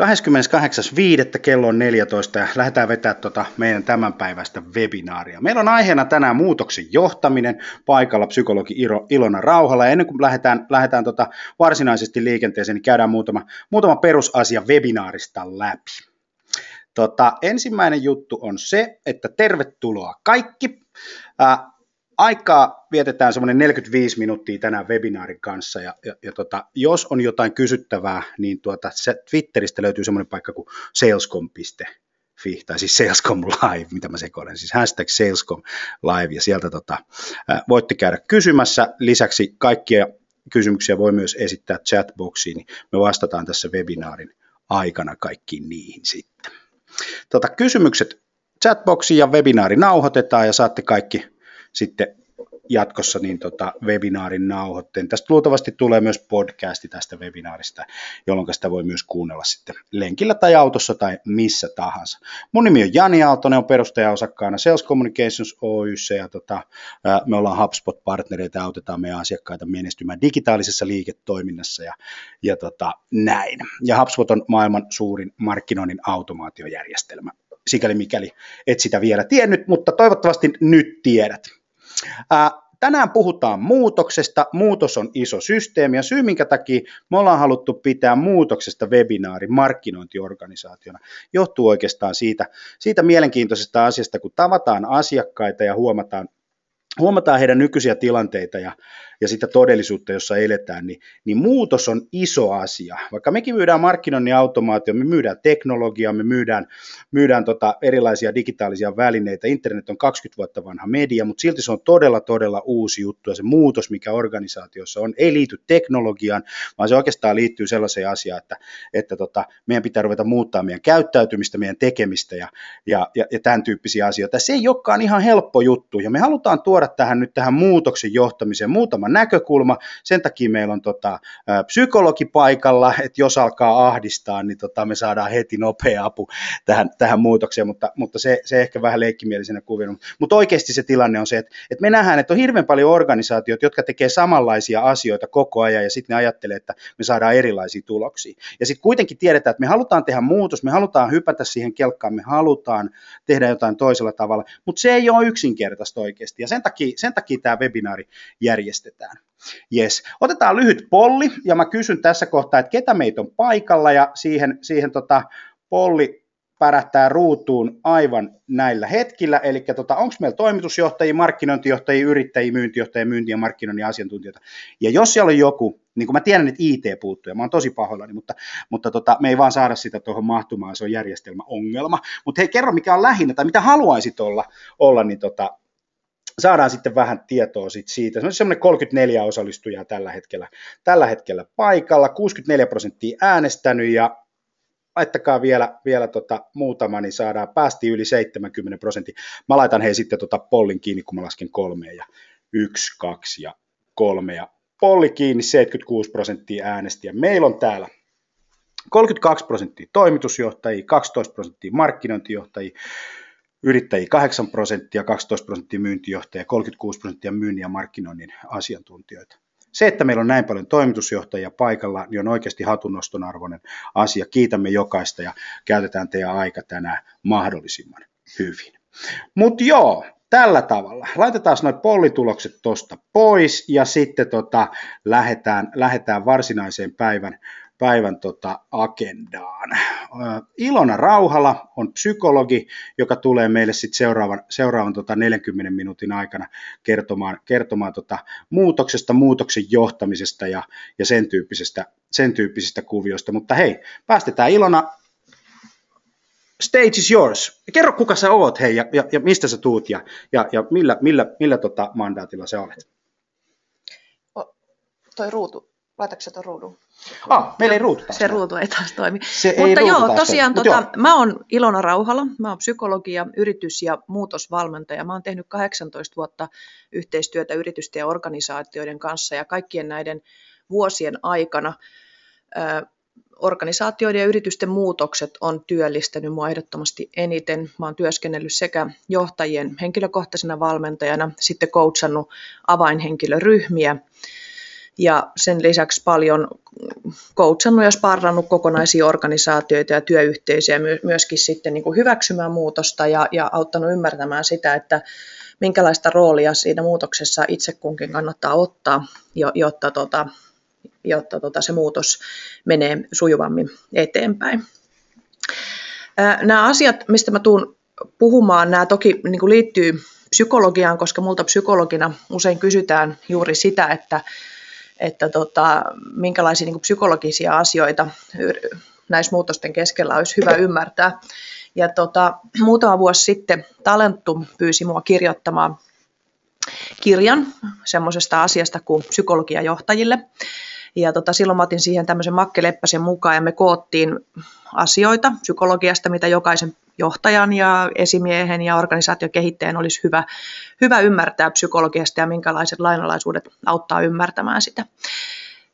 28.5. kello on 14 ja lähdetään vetää tuota meidän tämänpäiväistä webinaaria. Meillä on aiheena tänään muutoksen johtaminen paikalla psykologi Ilona Rauhala. Ja ennen kuin lähdetään, lähdetään tota varsinaisesti liikenteeseen, niin käydään muutama, muutama perusasia webinaarista läpi. Tota, ensimmäinen juttu on se, että tervetuloa kaikki. Äh, aikaa vietetään semmoinen 45 minuuttia tänään webinaarin kanssa ja, ja, ja tota, jos on jotain kysyttävää, niin tuota, Twitteristä löytyy semmoinen paikka kuin salescom.fi tai siis Salescom Live, mitä mä sekoilen, siis hashtag Salescom Live ja sieltä tota, voitte käydä kysymässä. Lisäksi kaikkia kysymyksiä voi myös esittää chatboxiin, niin me vastataan tässä webinaarin aikana kaikkiin niihin sitten. Tota, kysymykset chatboxiin ja webinaari nauhoitetaan ja saatte kaikki sitten jatkossa niin tota webinaarin nauhoitteen. Tästä luultavasti tulee myös podcasti tästä webinaarista, jolloin sitä voi myös kuunnella sitten lenkillä tai autossa tai missä tahansa. Mun nimi on Jani Aaltonen, on perustajaosakkaana Sales Communications Oyssä ja tota, me ollaan HubSpot-partnereita ja autetaan meidän asiakkaita menestymään digitaalisessa liiketoiminnassa ja, ja tota, näin. Ja HubSpot on maailman suurin markkinoinnin automaatiojärjestelmä sikäli mikäli et sitä vielä tiennyt, mutta toivottavasti nyt tiedät. Tänään puhutaan muutoksesta. Muutos on iso systeemi ja syy, minkä takia me ollaan haluttu pitää muutoksesta webinaari markkinointiorganisaationa, johtuu oikeastaan siitä, siitä mielenkiintoisesta asiasta, kun tavataan asiakkaita ja huomataan, huomataan heidän nykyisiä tilanteita ja, ja sitä todellisuutta, jossa eletään, niin, niin muutos on iso asia. Vaikka mekin myydään markkinoinnin automaatio, me myydään teknologiaa, me myydään, myydään tota erilaisia digitaalisia välineitä, internet on 20 vuotta vanha media, mutta silti se on todella, todella uusi juttu ja se muutos, mikä organisaatiossa on, ei liity teknologiaan, vaan se oikeastaan liittyy sellaiseen asiaan, että, että tota, meidän pitää ruveta muuttaa meidän käyttäytymistä, meidän tekemistä ja, ja, ja, ja tämän tyyppisiä asioita. Se ei olekaan ihan helppo juttu ja me halutaan tuoda tähän nyt tähän muutoksen johtamiseen muutama näkökulma. Sen takia meillä on tota, psykologi paikalla, että jos alkaa ahdistaa, niin tota, me saadaan heti nopea apu tähän, tähän muutokseen, mutta, mutta se, se ehkä vähän leikkimielisenä kuvina. Mutta oikeasti se tilanne on se, että, että me nähdään, että on hirveän paljon organisaatioita, jotka tekee samanlaisia asioita koko ajan ja sitten ne ajattelee, että me saadaan erilaisia tuloksia. Ja sitten kuitenkin tiedetään, että me halutaan tehdä muutos, me halutaan hypätä siihen kelkkaan, me halutaan tehdä jotain toisella tavalla, mutta se ei ole yksinkertaista oikeasti. Ja sen takia, sen takia tämä webinaari järjestetään tehdään. Yes. Otetaan lyhyt polli ja mä kysyn tässä kohtaa, että ketä meitä on paikalla ja siihen, siihen tota, polli pärähtää ruutuun aivan näillä hetkillä, eli tota, onko meillä toimitusjohtajia, markkinointijohtajia, yrittäjiä, myyntijohtajia, myynti- ja markkinoinnin asiantuntijoita. Ja jos siellä on joku, niin kuin mä tiedän, että IT puuttuu, ja mä oon tosi pahoillani, mutta, mutta tota, me ei vaan saada sitä tuohon mahtumaan, se on järjestelmäongelma. Mutta hei, kerro mikä on lähinnä, tai mitä haluaisit olla, olla niin tota, saadaan sitten vähän tietoa sit siitä. Se on semmoinen 34 osallistujaa tällä hetkellä, tällä hetkellä paikalla, 64 prosenttia äänestänyt ja laittakaa vielä, vielä tota muutama, niin saadaan, päästi yli 70 prosenttia. Mä laitan hei sitten tota pollin kiinni, kun mä lasken kolmeen ja yksi, kaksi ja kolme ja polli kiinni, 76 prosenttia äänestäjiä. Meillä on täällä 32 prosenttia toimitusjohtajia, 12 prosenttia markkinointijohtajia, yrittäjiä 8 prosenttia, 12 prosenttia myyntijohtajia, 36 prosenttia myynnin ja markkinoinnin asiantuntijoita. Se, että meillä on näin paljon toimitusjohtajia paikalla, niin on oikeasti hatunnoston arvoinen asia. Kiitämme jokaista ja käytetään teidän aika tänään mahdollisimman hyvin. Mutta joo, tällä tavalla. Laitetaan noin pollitulokset tuosta pois ja sitten tota, lähdetään, lähdetään varsinaiseen päivän, päivän tota agendaan. Ilona Rauhala on psykologi, joka tulee meille sitten seuraavan, seuraavan tota 40 minuutin aikana kertomaan, kertomaan tota muutoksesta, muutoksen johtamisesta ja, ja sen, tyyppisestä, sen tyyppisistä kuvioista. Mutta hei, päästetään Ilona stage is yours. Kerro, kuka sä oot, hei, ja, ja, ja mistä sä tuut, ja, ja, ja millä, millä, millä tota mandaatilla sä olet? Toi ruutu, laitatko sä ton ruudun? Ah, meillä ei ruutu taas. Se ruutu ei taas toimi. Se Mutta ei joo, taas tosiaan toimi. tota, joo. mä oon Ilona Rauhala, mä oon psykologi ja yritys- ja muutosvalmentaja. Mä oon tehnyt 18 vuotta yhteistyötä yritysten ja organisaatioiden kanssa ja kaikkien näiden vuosien aikana ö, organisaatioiden ja yritysten muutokset on työllistänyt mua ehdottomasti eniten. Mä oon työskennellyt sekä johtajien henkilökohtaisena valmentajana, sitten coachannut avainhenkilöryhmiä ja sen lisäksi paljon coachannut ja sparrannut kokonaisia organisaatioita ja työyhteisöjä myöskin sitten niin kuin hyväksymään muutosta ja, ja auttanut ymmärtämään sitä, että minkälaista roolia siinä muutoksessa itse kunkin kannattaa ottaa, jotta, tota, jotta tota se muutos menee sujuvammin eteenpäin. Nämä asiat, mistä mä tuun puhumaan, nämä toki niin kuin liittyy psykologiaan, koska multa psykologina usein kysytään juuri sitä, että, että tota, minkälaisia niin kuin psykologisia asioita näissä muutosten keskellä olisi hyvä ymmärtää. Ja tota, muutama vuosi sitten Talentum pyysi mua kirjoittamaan kirjan semmoisesta asiasta kuin psykologia johtajille. Ja tota, silloin mä otin siihen tämmöisen Makke Leppäsen mukaan ja me koottiin asioita psykologiasta, mitä jokaisen johtajan ja esimiehen ja organisaatiokehittäjän olisi hyvä, hyvä ymmärtää psykologiasta ja minkälaiset lainalaisuudet auttaa ymmärtämään sitä.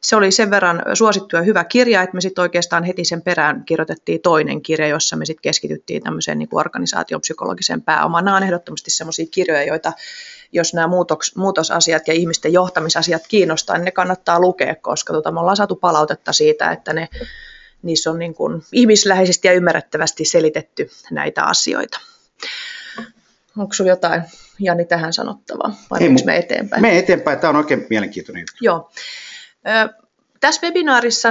Se oli sen verran suosittu ja hyvä kirja, että me sitten oikeastaan heti sen perään kirjoitettiin toinen kirja, jossa me sitten keskityttiin tämmöiseen niin organisaation psykologiseen pääomaan. Nämä on ehdottomasti sellaisia kirjoja, joita jos nämä muutos, muutosasiat ja ihmisten johtamisasiat kiinnostaa, niin ne kannattaa lukea, koska tota, me ollaan saatu palautetta siitä, että ne, niissä on niin kuin ihmisläheisesti ja ymmärrettävästi selitetty näitä asioita. Onko sinulla jotain, Jani, tähän sanottavaa vai Ei, me eteenpäin? Me eteenpäin, tämä on oikein mielenkiintoinen juttu. Joo. Tässä webinaarissa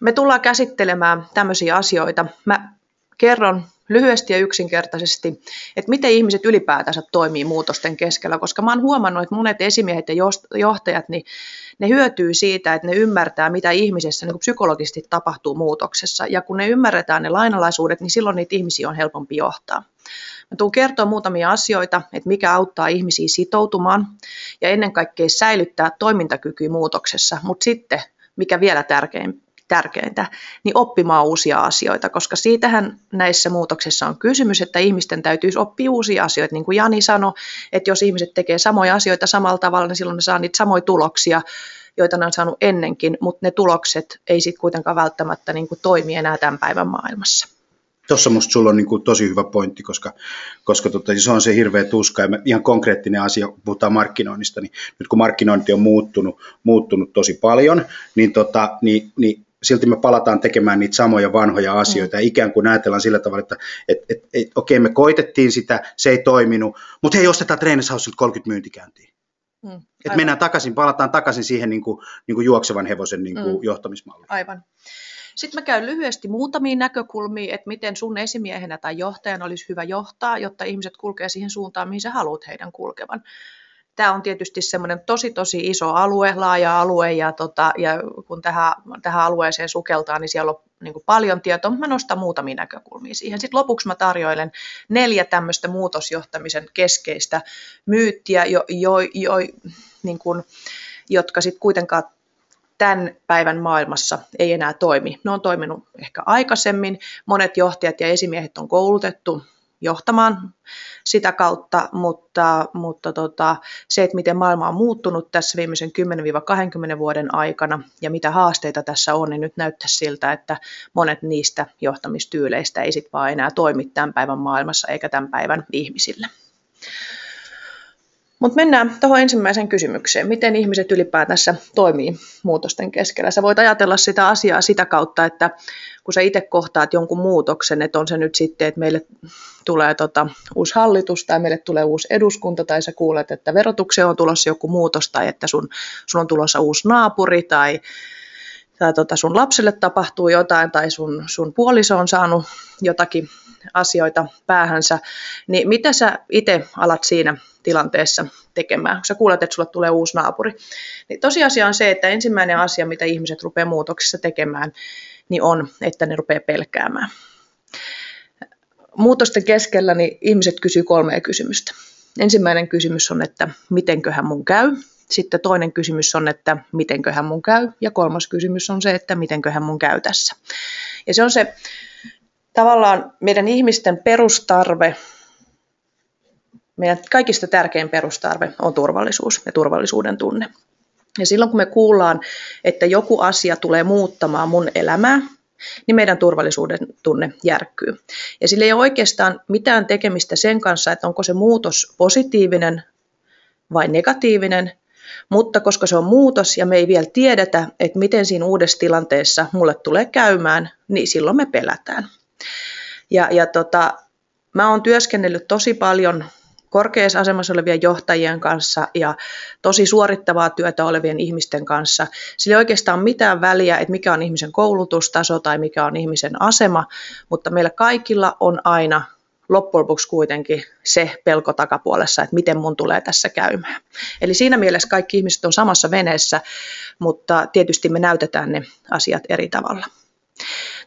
me tullaan käsittelemään tämmöisiä asioita. Mä kerron lyhyesti ja yksinkertaisesti, että miten ihmiset ylipäätänsä toimii muutosten keskellä, koska mä oon huomannut, että monet esimiehet ja johtajat, niin ne hyötyy siitä, että ne ymmärtää, mitä ihmisessä niin psykologisesti tapahtuu muutoksessa. Ja kun ne ymmärretään ne lainalaisuudet, niin silloin niitä ihmisiä on helpompi johtaa. Mä tuun kertoa muutamia asioita, että mikä auttaa ihmisiä sitoutumaan ja ennen kaikkea säilyttää toimintakyky muutoksessa, mutta sitten mikä vielä tärkein, tärkeintä, niin oppimaan uusia asioita, koska siitähän näissä muutoksissa on kysymys, että ihmisten täytyisi oppia uusia asioita. Niin kuin Jani sanoi, että jos ihmiset tekee samoja asioita samalla tavalla, niin silloin ne saa niitä samoja tuloksia, joita ne on saanut ennenkin, mutta ne tulokset ei sitten kuitenkaan välttämättä niin kuin toimi enää tämän päivän maailmassa. Tuossa minusta sulla on niin kuin tosi hyvä pointti, koska, koska tota, se on se hirveä tuska ja me, ihan konkreettinen asia, kun puhutaan markkinoinnista, niin nyt kun markkinointi on muuttunut, muuttunut tosi paljon, niin, tota, niin, niin silti me palataan tekemään niitä samoja vanhoja asioita mm. ja ikään kuin ajatellaan sillä tavalla, että et, et, et, okei me koitettiin sitä, se ei toiminut, mutta hei ostetaan Trainershouselta 30 myyntikäyntiä. Mm, että mennään takaisin, palataan takaisin siihen niin kuin, niin kuin juoksevan hevosen niin kuin mm. johtamismalliin. Aivan. Sitten mä käyn lyhyesti muutamia näkökulmia, että miten sun esimiehenä tai johtajana olisi hyvä johtaa, jotta ihmiset kulkee siihen suuntaan, mihin sä haluat heidän kulkevan. Tämä on tietysti semmoinen tosi tosi iso alue, laaja alue ja, tota, ja kun tähän, tähän alueeseen sukeltaa, niin siellä on niin kuin paljon tietoa, mutta mä nostan muutamia näkökulmia siihen. Sitten lopuksi mä tarjoilen neljä tämmöistä muutosjohtamisen keskeistä myyttiä, jo, jo, jo, niin kuin, jotka sitten kuitenkaan tämän päivän maailmassa ei enää toimi. Ne on toiminut ehkä aikaisemmin. Monet johtajat ja esimiehet on koulutettu johtamaan sitä kautta, mutta, mutta tota, se, että miten maailma on muuttunut tässä viimeisen 10-20 vuoden aikana ja mitä haasteita tässä on, niin nyt näyttää siltä, että monet niistä johtamistyyleistä ei sitten vaan enää toimi tämän päivän maailmassa eikä tämän päivän ihmisille. Mutta mennään tuohon ensimmäiseen kysymykseen. Miten ihmiset ylipäätänsä toimii muutosten keskellä? Sä voit ajatella sitä asiaa sitä kautta, että kun sä itse kohtaat jonkun muutoksen, että on se nyt sitten, että meille tulee tota, uusi hallitus tai meille tulee uusi eduskunta tai sä kuulet, että verotukseen on tulossa joku muutos tai että sun, sun on tulossa uusi naapuri tai tai tota sun lapselle tapahtuu jotain tai sun, sun puoliso on saanut jotakin asioita päähänsä, niin mitä sä itse alat siinä tilanteessa tekemään, kun sä kuulet, että sulle tulee uusi naapuri. Niin tosiasia on se, että ensimmäinen asia, mitä ihmiset rupeaa muutoksissa tekemään, niin on, että ne rupeaa pelkäämään. Muutosten keskellä niin ihmiset kysyy kolmea kysymystä. Ensimmäinen kysymys on, että mitenköhän mun käy. Sitten toinen kysymys on, että mitenköhän mun käy. Ja kolmas kysymys on se, että mitenköhän mun käy tässä. Ja se on se tavallaan meidän ihmisten perustarve, meidän kaikista tärkein perustarve on turvallisuus ja turvallisuuden tunne. Ja silloin kun me kuullaan, että joku asia tulee muuttamaan mun elämää, niin meidän turvallisuuden tunne järkkyy. Ja sillä ei ole oikeastaan mitään tekemistä sen kanssa, että onko se muutos positiivinen vai negatiivinen, Mutta koska se on muutos ja me ei vielä tiedetä, että miten siinä uudessa tilanteessa mulle tulee käymään, niin silloin me pelätään. Ja, ja tota, mä oon työskennellyt tosi paljon korkeassa asemassa olevien johtajien kanssa ja tosi suorittavaa työtä olevien ihmisten kanssa. Sillä ei oikeastaan mitään väliä, että mikä on ihmisen koulutustaso tai mikä on ihmisen asema, mutta meillä kaikilla on aina loppujen lopuksi kuitenkin se pelko takapuolessa, että miten mun tulee tässä käymään. Eli siinä mielessä kaikki ihmiset on samassa veneessä, mutta tietysti me näytetään ne asiat eri tavalla.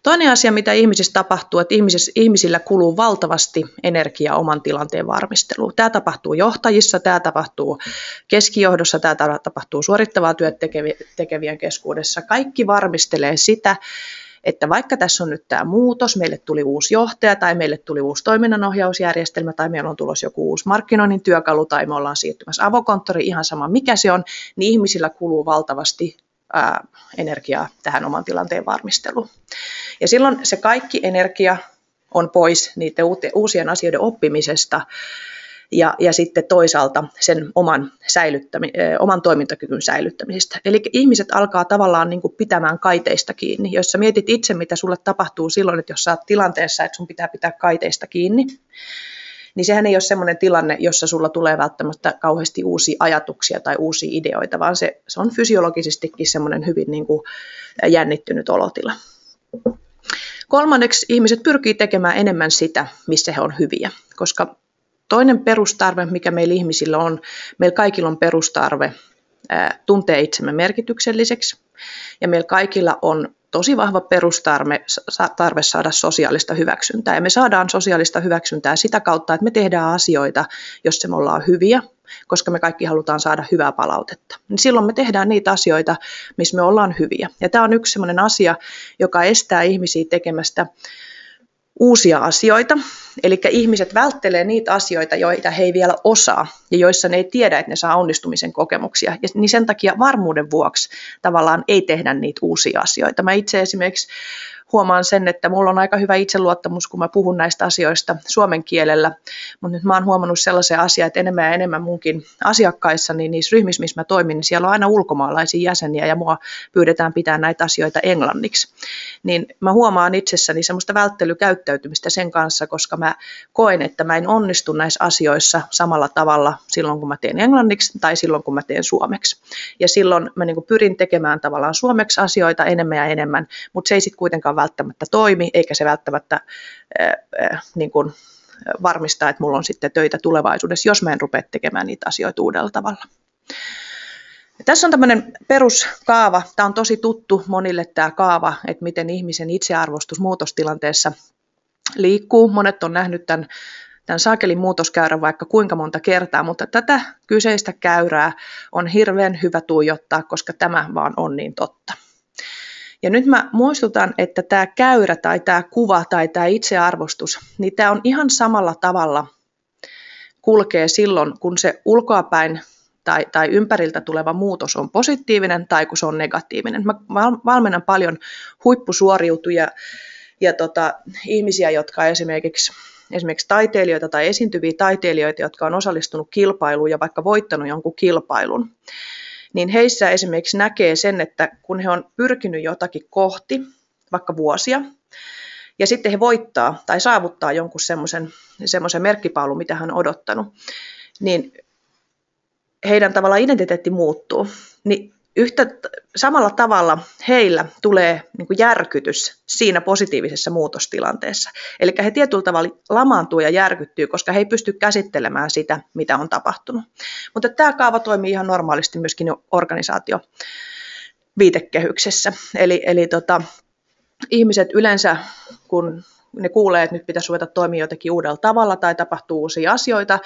Toinen asia, mitä ihmisissä tapahtuu, että ihmisillä kuluu valtavasti energiaa oman tilanteen varmisteluun. Tämä tapahtuu johtajissa, tämä tapahtuu keskijohdossa, tämä tapahtuu suorittavaa työtä tekevien keskuudessa. Kaikki varmistelee sitä, että vaikka tässä on nyt tämä muutos, meille tuli uusi johtaja tai meille tuli uusi toiminnanohjausjärjestelmä tai meillä on tulossa joku uusi markkinoinnin työkalu tai me ollaan siirtymässä avokonttori, ihan sama mikä se on, niin ihmisillä kuluu valtavasti ää, energiaa tähän oman tilanteen varmisteluun. Ja silloin se kaikki energia on pois niiden uusien asioiden oppimisesta ja, ja sitten toisaalta sen oman, säilyttämi, oman toimintakyvyn säilyttämisestä. Eli ihmiset alkaa tavallaan niin kuin pitämään kaiteista kiinni. Jos sä mietit itse, mitä sulle tapahtuu silloin, että jos sä oot tilanteessa, että sun pitää pitää kaiteista kiinni, niin sehän ei ole sellainen tilanne, jossa sulla tulee välttämättä kauheasti uusia ajatuksia tai uusia ideoita, vaan se, se on fysiologisestikin semmoinen hyvin niin kuin jännittynyt olotila. Kolmanneksi ihmiset pyrkii tekemään enemmän sitä, missä he on hyviä, koska toinen perustarve, mikä meillä ihmisillä on, meillä kaikilla on perustarve tuntee itsemme merkitykselliseksi ja meillä kaikilla on tosi vahva perustarve tarve saada sosiaalista hyväksyntää. Ja me saadaan sosiaalista hyväksyntää sitä kautta, että me tehdään asioita, jos me ollaan hyviä, koska me kaikki halutaan saada hyvää palautetta. Niin silloin me tehdään niitä asioita, missä me ollaan hyviä. Ja tämä on yksi sellainen asia, joka estää ihmisiä tekemästä uusia asioita. Eli ihmiset välttelee niitä asioita, joita he ei vielä osaa ja joissa ne ei tiedä, että ne saa onnistumisen kokemuksia. Ja niin sen takia varmuuden vuoksi tavallaan ei tehdä niitä uusia asioita. Mä itse esimerkiksi huomaan sen, että mulla on aika hyvä itseluottamus, kun mä puhun näistä asioista suomen kielellä, mutta nyt mä oon huomannut sellaisia asioita, että enemmän ja enemmän munkin asiakkaissa, niin niissä ryhmissä, missä mä toimin, niin siellä on aina ulkomaalaisia jäseniä ja mua pyydetään pitää näitä asioita englanniksi. Niin mä huomaan itsessäni semmoista välttelykäyttäytymistä sen kanssa, koska mä koen, että mä en onnistu näissä asioissa samalla tavalla silloin, kun mä teen englanniksi tai silloin, kun mä teen suomeksi. Ja silloin mä niin pyrin tekemään tavallaan suomeksi asioita enemmän ja enemmän, mutta se ei sitten kuitenkaan välttämättä toimi, eikä se välttämättä niin kuin varmistaa, että mulla on sitten töitä tulevaisuudessa, jos mä en rupea tekemään niitä asioita uudella tavalla. Tässä on tämmöinen peruskaava, tämä on tosi tuttu monille tämä kaava, että miten ihmisen itsearvostus muutostilanteessa liikkuu. Monet on nähnyt tämän, tämän saakelin muutoskäyrän vaikka kuinka monta kertaa, mutta tätä kyseistä käyrää on hirveän hyvä tuijottaa, koska tämä vaan on niin totta. Ja nyt mä muistutan, että tämä käyrä tai tämä kuva tai tämä itsearvostus, niin tämä on ihan samalla tavalla kulkee silloin, kun se ulkoapäin tai, tai ympäriltä tuleva muutos on positiivinen tai kun se on negatiivinen. Mä valmennan paljon huippusuoriutuja ja tota, ihmisiä, jotka esimerkiksi esimerkiksi taiteilijoita tai esiintyviä taiteilijoita, jotka on osallistunut kilpailuun ja vaikka voittanut jonkun kilpailun niin heissä esimerkiksi näkee sen, että kun he on pyrkinyt jotakin kohti, vaikka vuosia, ja sitten he voittaa tai saavuttaa jonkun semmoisen, semmoisen merkkipaalun, mitä hän on odottanut, niin heidän tavalla identiteetti muuttuu. Niin yhtä samalla tavalla heillä tulee niin kuin järkytys siinä positiivisessa muutostilanteessa. Eli he tietyllä tavalla lamaantuu ja järkyttyy, koska he ei pysty käsittelemään sitä, mitä on tapahtunut. Mutta tämä kaava toimii ihan normaalisti myöskin organisaatio viitekehyksessä. Eli, eli tota, ihmiset yleensä, kun ne kuulee, että nyt pitäisi ruveta toimia jotenkin uudella tavalla tai tapahtuu uusia asioita,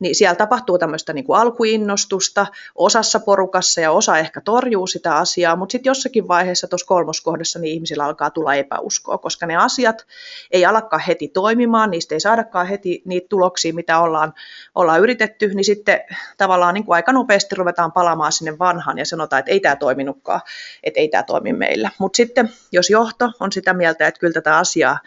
niin siellä tapahtuu tämmöistä niin kuin alkuinnostusta osassa porukassa ja osa ehkä torjuu sitä asiaa, mutta sitten jossakin vaiheessa tuossa kolmoskohdassa niin ihmisillä alkaa tulla epäuskoa, koska ne asiat ei alakaan heti toimimaan, niistä ei saadakaan heti niitä tuloksia, mitä ollaan, ollaan yritetty, niin sitten tavallaan niin kuin aika nopeasti ruvetaan palaamaan sinne vanhaan ja sanotaan, että ei tämä toiminutkaan, että ei tämä toimi meillä. Mutta sitten jos johto on sitä mieltä, että kyllä tätä asiaa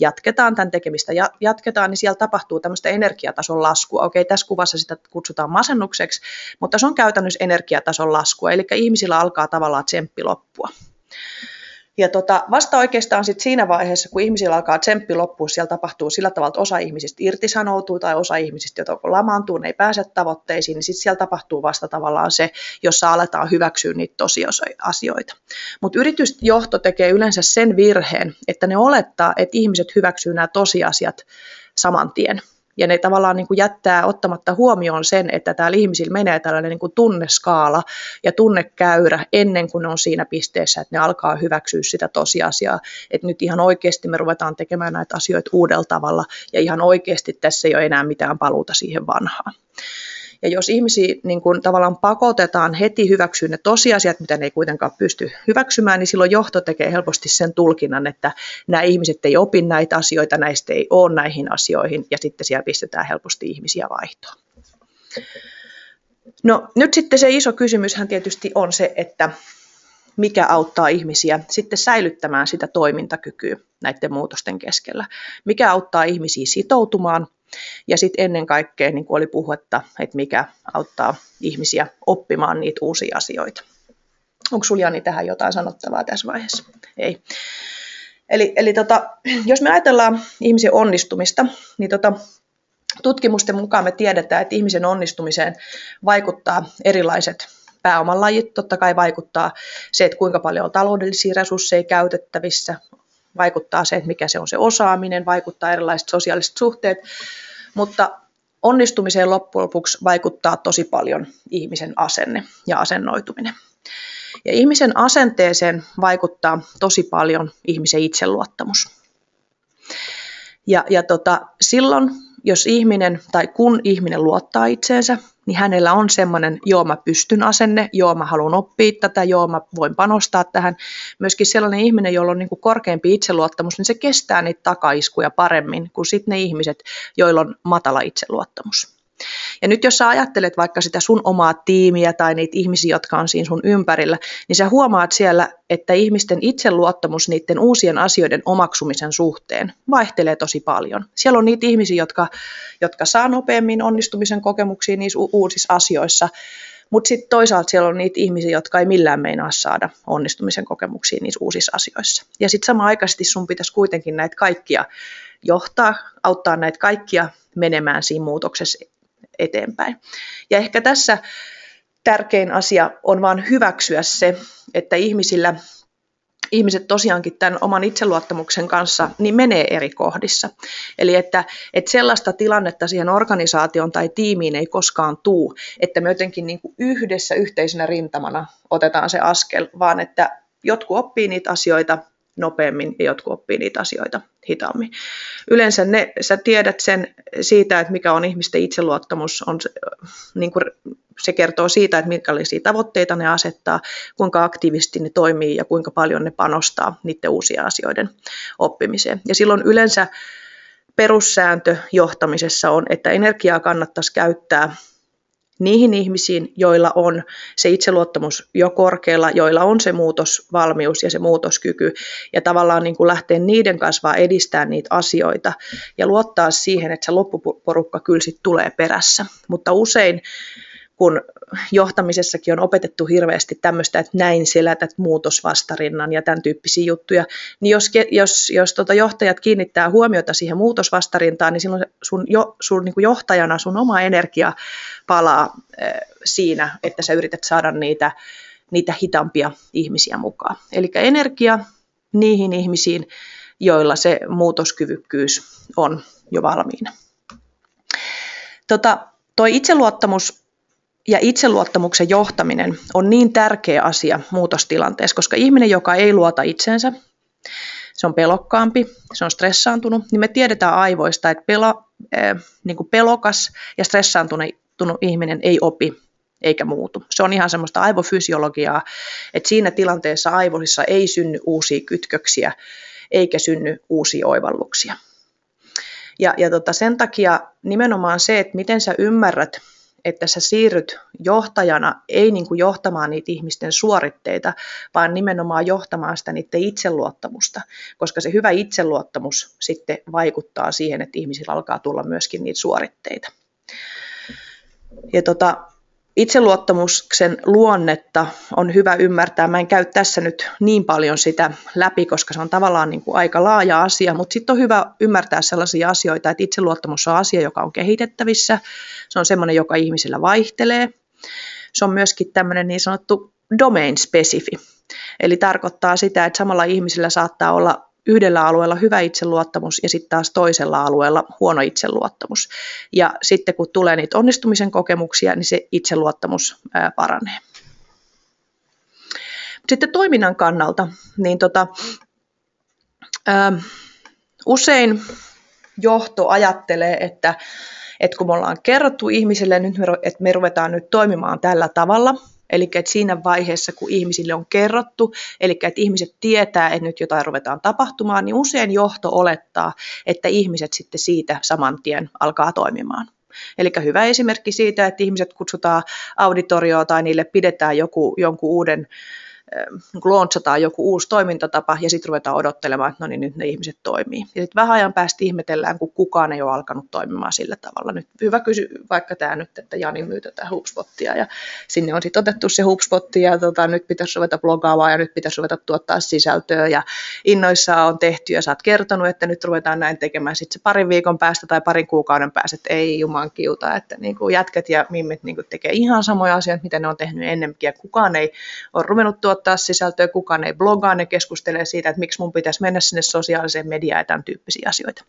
jatketaan, tämän tekemistä jatketaan, niin siellä tapahtuu tämmöistä energiatason laskua. Okei, tässä kuvassa sitä kutsutaan masennukseksi, mutta se on käytännössä energiatason laskua, eli ihmisillä alkaa tavallaan tsemppi loppua. Ja tota, vasta oikeastaan sit siinä vaiheessa, kun ihmisillä alkaa tsemppi loppua, siellä tapahtuu sillä tavalla, että osa ihmisistä irtisanoutuu tai osa ihmisistä, jotka lamaantuu, ne ei pääse tavoitteisiin, niin sitten siellä tapahtuu vasta tavallaan se, jossa aletaan hyväksyä niitä tosiasioita. Mutta yritysjohto tekee yleensä sen virheen, että ne olettaa, että ihmiset hyväksyy nämä tosiasiat saman tien ja ne tavallaan niin kuin jättää ottamatta huomioon sen, että täällä ihmisillä menee tällainen niin kuin tunneskaala ja tunnekäyrä ennen kuin ne on siinä pisteessä, että ne alkaa hyväksyä sitä tosiasiaa, että nyt ihan oikeasti me ruvetaan tekemään näitä asioita uudella tavalla ja ihan oikeasti tässä ei ole enää mitään paluuta siihen vanhaan. Ja jos ihmisiä niin kuin tavallaan pakotetaan heti hyväksyä ne tosiasiat, mitä ne ei kuitenkaan pysty hyväksymään, niin silloin johto tekee helposti sen tulkinnan, että nämä ihmiset ei opi näitä asioita, näistä ei ole näihin asioihin, ja sitten siellä pistetään helposti ihmisiä vaihtoon. No nyt sitten se iso kysymyshän tietysti on se, että mikä auttaa ihmisiä sitten säilyttämään sitä toimintakykyä näiden muutosten keskellä. Mikä auttaa ihmisiä sitoutumaan ja sitten ennen kaikkea, niin oli puhetta, että mikä auttaa ihmisiä oppimaan niitä uusia asioita. Onko Suljani tähän jotain sanottavaa tässä vaiheessa? Ei. Eli, eli tota, jos me ajatellaan ihmisen onnistumista, niin tota, tutkimusten mukaan me tiedetään, että ihmisen onnistumiseen vaikuttaa erilaiset pääomalajit. Totta kai vaikuttaa se, että kuinka paljon on taloudellisia resursseja käytettävissä, vaikuttaa se, että mikä se on se osaaminen, vaikuttaa erilaiset sosiaaliset suhteet, mutta onnistumiseen loppujen lopuksi vaikuttaa tosi paljon ihmisen asenne ja asennoituminen. Ja ihmisen asenteeseen vaikuttaa tosi paljon ihmisen itseluottamus. Ja, ja tota, silloin, jos ihminen tai kun ihminen luottaa itseensä, niin hänellä on semmoinen, joo mä pystyn asenne, joo mä haluan oppia tätä, joo mä voin panostaa tähän. Myöskin sellainen ihminen, jolla on niin kuin korkeampi itseluottamus, niin se kestää niitä takaiskuja paremmin kuin sitten ne ihmiset, joilla on matala itseluottamus. Ja nyt jos sä ajattelet vaikka sitä sun omaa tiimiä tai niitä ihmisiä, jotka on siinä sun ympärillä, niin sä huomaat siellä, että ihmisten itseluottamus niiden uusien asioiden omaksumisen suhteen vaihtelee tosi paljon. Siellä on niitä ihmisiä, jotka, jotka saa nopeammin onnistumisen kokemuksia niissä uusissa asioissa, mutta sitten toisaalta siellä on niitä ihmisiä, jotka ei millään meinaa saada onnistumisen kokemuksia niissä uusissa asioissa. Ja sitten samaaikaisesti sun pitäisi kuitenkin näitä kaikkia johtaa, auttaa näitä kaikkia menemään siinä muutoksessa eteenpäin. Ja ehkä tässä tärkein asia on vain hyväksyä se, että ihmisillä ihmiset tosiaankin tämän oman itseluottamuksen kanssa niin menee eri kohdissa. Eli että, että sellaista tilannetta siihen organisaation tai tiimiin ei koskaan tuu, että me jotenkin niin kuin yhdessä yhteisenä rintamana otetaan se askel, vaan että jotkut oppii niitä asioita nopeammin ja jotkut oppii niitä asioita hitaammin. Yleensä ne, sä tiedät sen siitä, että mikä on ihmisten itseluottamus, on niin kuin se kertoo siitä, että minkälaisia tavoitteita ne asettaa, kuinka aktiivisesti ne toimii ja kuinka paljon ne panostaa niiden uusien asioiden oppimiseen. Ja silloin yleensä perussääntö johtamisessa on, että energiaa kannattaisi käyttää niihin ihmisiin, joilla on se itseluottamus jo korkealla, joilla on se muutosvalmius ja se muutoskyky, ja tavallaan niin kuin lähteä niiden kanssa vaan niitä asioita ja luottaa siihen, että se loppuporukka kyllä sitten tulee perässä. Mutta usein kun johtamisessakin on opetettu hirveästi tämmöistä, että näin selätät muutosvastarinnan ja tämän tyyppisiä juttuja, niin jos, jos, jos tota johtajat kiinnittää huomiota siihen muutosvastarintaan, niin silloin sun, jo, sun niin johtajana sun oma energia palaa äh, siinä, että sä yrität saada niitä, niitä hitampia ihmisiä mukaan. Eli energia niihin ihmisiin, joilla se muutoskyvykkyys on jo valmiina. Tota, toi itseluottamus ja itseluottamuksen johtaminen on niin tärkeä asia muutostilanteessa, koska ihminen, joka ei luota itseensä, se on pelokkaampi, se on stressaantunut, niin me tiedetään aivoista, että pelo, äh, niin kuin pelokas ja stressaantunut ihminen ei opi eikä muutu. Se on ihan semmoista aivofysiologiaa, että siinä tilanteessa aivoissa ei synny uusia kytköksiä eikä synny uusia oivalluksia. Ja, ja tota, sen takia nimenomaan se, että miten sä ymmärrät että sä siirryt johtajana ei niin kuin johtamaan niitä ihmisten suoritteita, vaan nimenomaan johtamaan sitä niiden itseluottamusta, koska se hyvä itseluottamus sitten vaikuttaa siihen, että ihmisillä alkaa tulla myöskin niitä suoritteita. Ja tota, itseluottamuksen luonnetta on hyvä ymmärtää. Mä en käy tässä nyt niin paljon sitä läpi, koska se on tavallaan niin kuin aika laaja asia, mutta sitten on hyvä ymmärtää sellaisia asioita, että itseluottamus on asia, joka on kehitettävissä. Se on semmoinen, joka ihmisillä vaihtelee. Se on myöskin tämmöinen niin sanottu domain-spesifi. Eli tarkoittaa sitä, että samalla ihmisillä saattaa olla yhdellä alueella hyvä itseluottamus ja sitten taas toisella alueella huono itseluottamus. Ja sitten kun tulee niitä onnistumisen kokemuksia, niin se itseluottamus paranee. Sitten toiminnan kannalta, niin tota, usein johto ajattelee, että, että kun me ollaan kerrottu ihmisille, että me ruvetaan nyt toimimaan tällä tavalla, Eli että siinä vaiheessa, kun ihmisille on kerrottu, eli että ihmiset tietää, että nyt jotain ruvetaan tapahtumaan, niin usein johto olettaa, että ihmiset sitten siitä saman tien alkaa toimimaan. Eli hyvä esimerkki siitä, että ihmiset kutsutaan auditorioon tai niille pidetään joku, jonkun uuden launchataan joku uusi toimintatapa ja sitten ruvetaan odottelemaan, että no niin, nyt ne ihmiset toimii. Ja sitten vähän ajan päästä ihmetellään, kun kukaan ei ole alkanut toimimaan sillä tavalla. Nyt hyvä kysy vaikka tämä nyt, että Jani myy tätä HubSpottia ja sinne on sitten otettu se HubSpotti ja tota, nyt pitäisi ruveta blogaamaan ja nyt pitäisi ruveta tuottaa sisältöä ja innoissaan on tehty ja sä oot kertonut, että nyt ruvetaan näin tekemään. Sitten se parin viikon päästä tai parin kuukauden päästä, että ei juman kiuta, että niin kuin jätket ja mimmit niin kuin tekee ihan samoja asioita, mitä ne on tehnyt ennemminkin ja kukaan ei ole ruvennut tuottaa tuottaa sisältöä, kukaan ei blogaa, ne keskustelee siitä, että miksi mun pitäisi mennä sinne sosiaaliseen mediaan ja tämän tyyppisiä asioita.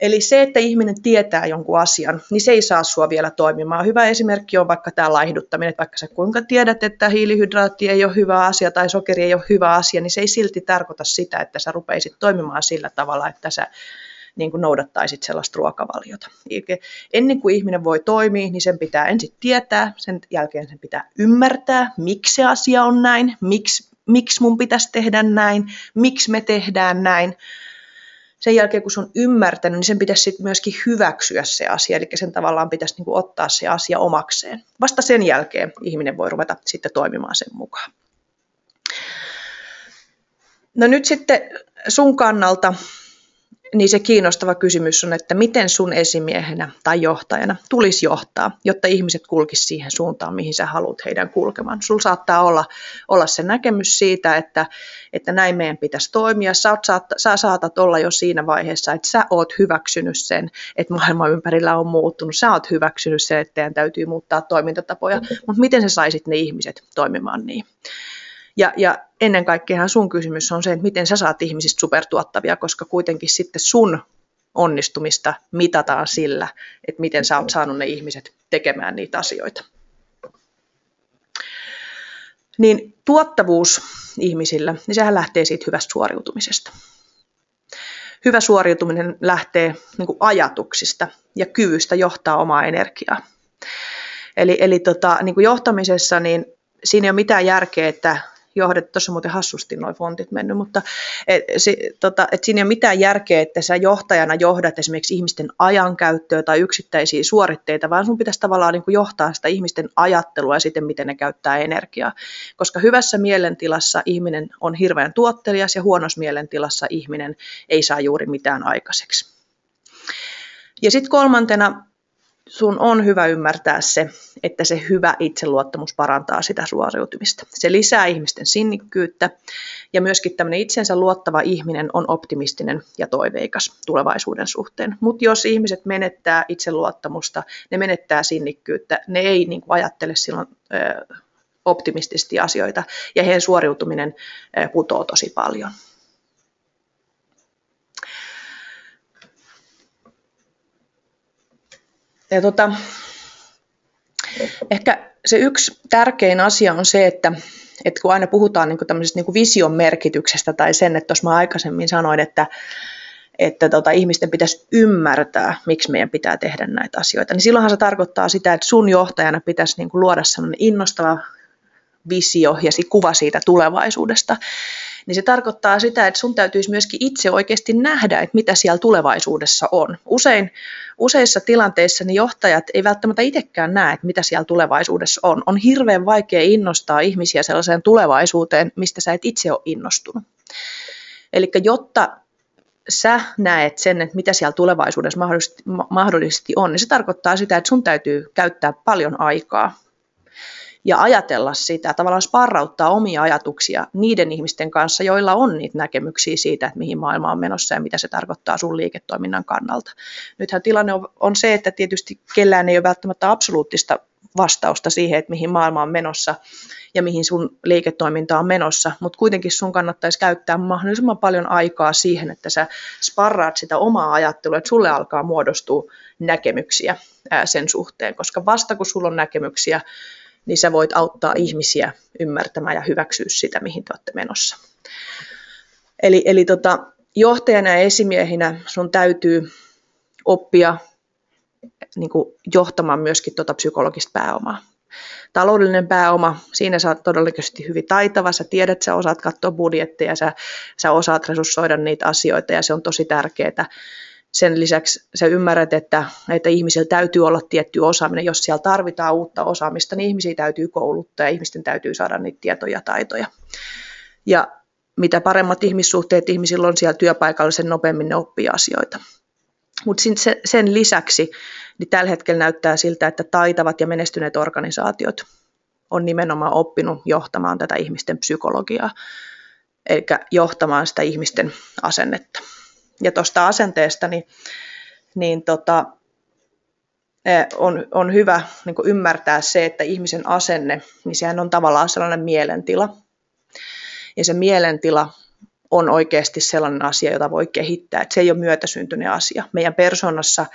Eli se, että ihminen tietää jonkun asian, niin se ei saa sua vielä toimimaan. Hyvä esimerkki on vaikka tämä laihduttaminen, että vaikka sä kuinka tiedät, että hiilihydraatti ei ole hyvä asia tai sokeri ei ole hyvä asia, niin se ei silti tarkoita sitä, että sä rupeisit toimimaan sillä tavalla, että sä niin kuin noudattaisit sellaista ruokavaliota. ennen kuin ihminen voi toimia, niin sen pitää ensin tietää, sen jälkeen sen pitää ymmärtää, miksi se asia on näin, miksi, miksi mun pitäisi tehdä näin, miksi me tehdään näin. Sen jälkeen, kun se on ymmärtänyt, niin sen pitäisi sitten myöskin hyväksyä se asia, eli sen tavallaan pitäisi niin kuin ottaa se asia omakseen. Vasta sen jälkeen ihminen voi ruveta sitten toimimaan sen mukaan. No nyt sitten sun kannalta niin se kiinnostava kysymys on, että miten sun esimiehenä tai johtajana tulisi johtaa, jotta ihmiset kulkisivat siihen suuntaan, mihin sä haluat heidän kulkemaan. Sulla saattaa olla, olla se näkemys siitä, että, että näin meidän pitäisi toimia. Sä, oot, saat, sä saatat olla jo siinä vaiheessa, että sä oot hyväksynyt sen, että maailma ympärillä on muuttunut. Sä oot hyväksynyt sen, että teidän täytyy muuttaa toimintatapoja, mutta miten sä saisit ne ihmiset toimimaan niin? Ja, ja ennen kaikkea sun kysymys on se, että miten sä saat ihmisistä supertuottavia, koska kuitenkin sitten sun onnistumista mitataan sillä, että miten sä oot saanut ne ihmiset tekemään niitä asioita. Niin tuottavuus ihmisillä, niin sehän lähtee siitä hyvästä suoriutumisesta. Hyvä suoriutuminen lähtee niin kuin ajatuksista ja kyvystä johtaa omaa energiaa. Eli, eli tota, niin kuin johtamisessa niin siinä ei ole mitään järkeä, että johdettu. Tuossa muuten hassusti noin fontit mennyt, mutta et, se, tota, et siinä ei ole mitään järkeä, että sä johtajana johdat esimerkiksi ihmisten ajankäyttöä tai yksittäisiä suoritteita, vaan sun pitäisi tavallaan niin kuin johtaa sitä ihmisten ajattelua ja sitten, miten ne käyttää energiaa. Koska hyvässä mielentilassa ihminen on hirveän tuottelias ja huonossa mielentilassa ihminen ei saa juuri mitään aikaiseksi. Ja sitten kolmantena sun on hyvä ymmärtää se, että se hyvä itseluottamus parantaa sitä suoriutumista. Se lisää ihmisten sinnikkyyttä ja myöskin tämmöinen itsensä luottava ihminen on optimistinen ja toiveikas tulevaisuuden suhteen. Mutta jos ihmiset menettää itseluottamusta, ne menettää sinnikkyyttä, ne ei niin kuin ajattele silloin ö, optimistisesti asioita ja heidän suoriutuminen ö, putoo tosi paljon. Ja tota, ehkä se yksi tärkein asia on se, että, että kun aina puhutaan niin tämmöisestä niin vision merkityksestä tai sen, että tuossa mä aikaisemmin sanoin, että, että tota, ihmisten pitäisi ymmärtää, miksi meidän pitää tehdä näitä asioita, niin silloinhan se tarkoittaa sitä, että sun johtajana pitäisi niin kuin luoda sellainen innostava visio ja kuva siitä tulevaisuudesta, niin se tarkoittaa sitä, että sun täytyisi myöskin itse oikeasti nähdä, että mitä siellä tulevaisuudessa on. Usein, useissa tilanteissa niin johtajat ei välttämättä itsekään näe, että mitä siellä tulevaisuudessa on. On hirveän vaikea innostaa ihmisiä sellaiseen tulevaisuuteen, mistä sä et itse ole innostunut. Eli jotta sä näet sen, että mitä siellä tulevaisuudessa mahdollisesti, mahdollisesti on, niin se tarkoittaa sitä, että sun täytyy käyttää paljon aikaa ja ajatella sitä, tavallaan sparrauttaa omia ajatuksia niiden ihmisten kanssa, joilla on niitä näkemyksiä siitä, että mihin maailma on menossa ja mitä se tarkoittaa sun liiketoiminnan kannalta. Nythän tilanne on, se, että tietysti kellään ei ole välttämättä absoluuttista vastausta siihen, että mihin maailma on menossa ja mihin sun liiketoiminta on menossa, mutta kuitenkin sun kannattaisi käyttää mahdollisimman paljon aikaa siihen, että sä sparraat sitä omaa ajattelua, että sulle alkaa muodostua näkemyksiä sen suhteen, koska vasta kun sulla on näkemyksiä, niin sä voit auttaa ihmisiä ymmärtämään ja hyväksyä sitä, mihin te olette menossa. Eli, eli tota, johtajana ja esimiehinä sun täytyy oppia niin kuin johtamaan myöskin tuota psykologista pääomaa. Taloudellinen pääoma, siinä sä oot todennäköisesti hyvin taitava, sä tiedät, sä osaat katsoa budjetteja, sä, sä osaat resurssoida niitä asioita ja se on tosi tärkeää sen lisäksi sä ymmärrät, että, että ihmisillä täytyy olla tietty osaaminen. Jos siellä tarvitaan uutta osaamista, niin ihmisiä täytyy kouluttaa ja ihmisten täytyy saada niitä tietoja ja taitoja. Ja mitä paremmat ihmissuhteet ihmisillä on siellä työpaikalla, sen nopeammin ne oppii asioita. Mutta sen lisäksi niin tällä hetkellä näyttää siltä, että taitavat ja menestyneet organisaatiot on nimenomaan oppinut johtamaan tätä ihmisten psykologiaa, eli johtamaan sitä ihmisten asennetta ja tuosta asenteesta, niin, niin tota, e, on, on hyvä niin ymmärtää se, että ihmisen asenne, niin sehän on tavallaan sellainen mielentila. Ja se mielentila on oikeasti sellainen asia, jota voi kehittää. Että se ei ole myötäsyntyinen asia. Meidän persoonassa